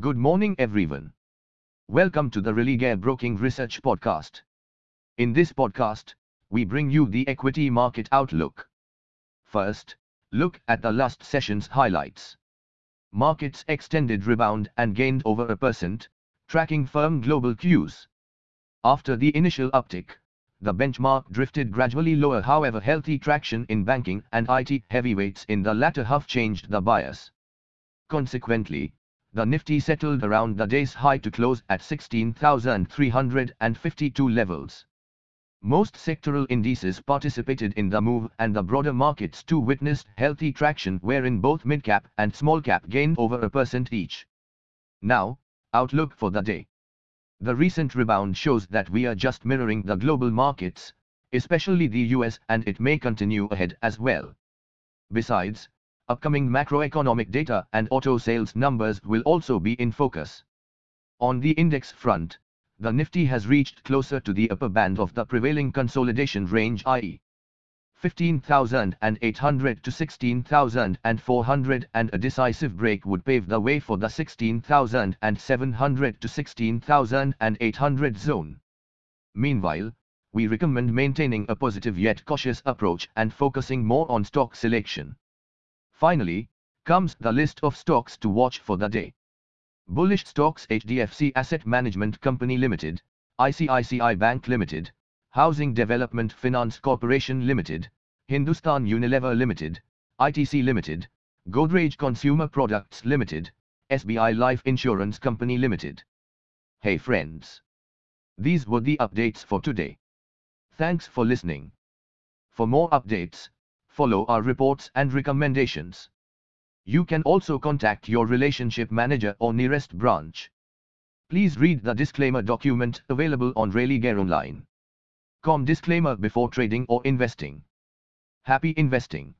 Good morning, everyone. Welcome to the Religare Broking Research Podcast. In this podcast, we bring you the equity market outlook. First, look at the last session's highlights. Markets extended rebound and gained over a percent, tracking firm global cues. After the initial uptick, the benchmark drifted gradually lower however healthy traction in banking and IT heavyweights in the latter half changed the bias. Consequently, the Nifty settled around the day's high to close at 16,352 levels. Most sectoral indices participated in the move and the broader markets too witnessed healthy traction wherein both mid-cap and small-cap gained over a percent each. Now, outlook for the day. The recent rebound shows that we are just mirroring the global markets, especially the US and it may continue ahead as well. Besides, upcoming macroeconomic data and auto sales numbers will also be in focus. On the index front, the Nifty has reached closer to the upper band of the prevailing consolidation range i.e. 15,800 to 16,400 and a decisive break would pave the way for the 16,700 to 16,800 zone. Meanwhile, we recommend maintaining a positive yet cautious approach and focusing more on stock selection. Finally, comes the list of stocks to watch for the day. Bullish stocks HDFC Asset Management Company Limited, ICICI Bank Limited, Housing Development Finance Corporation Limited, Hindustan Unilever Limited, ITC Limited, Godrej Consumer Products Limited, SBI Life Insurance Company Limited. Hey friends! These were the updates for today. Thanks for listening. For more updates, follow our reports and recommendations. You can also contact your relationship manager or nearest branch. Please read the disclaimer document available on Online. Com disclaimer before trading or investing. Happy investing.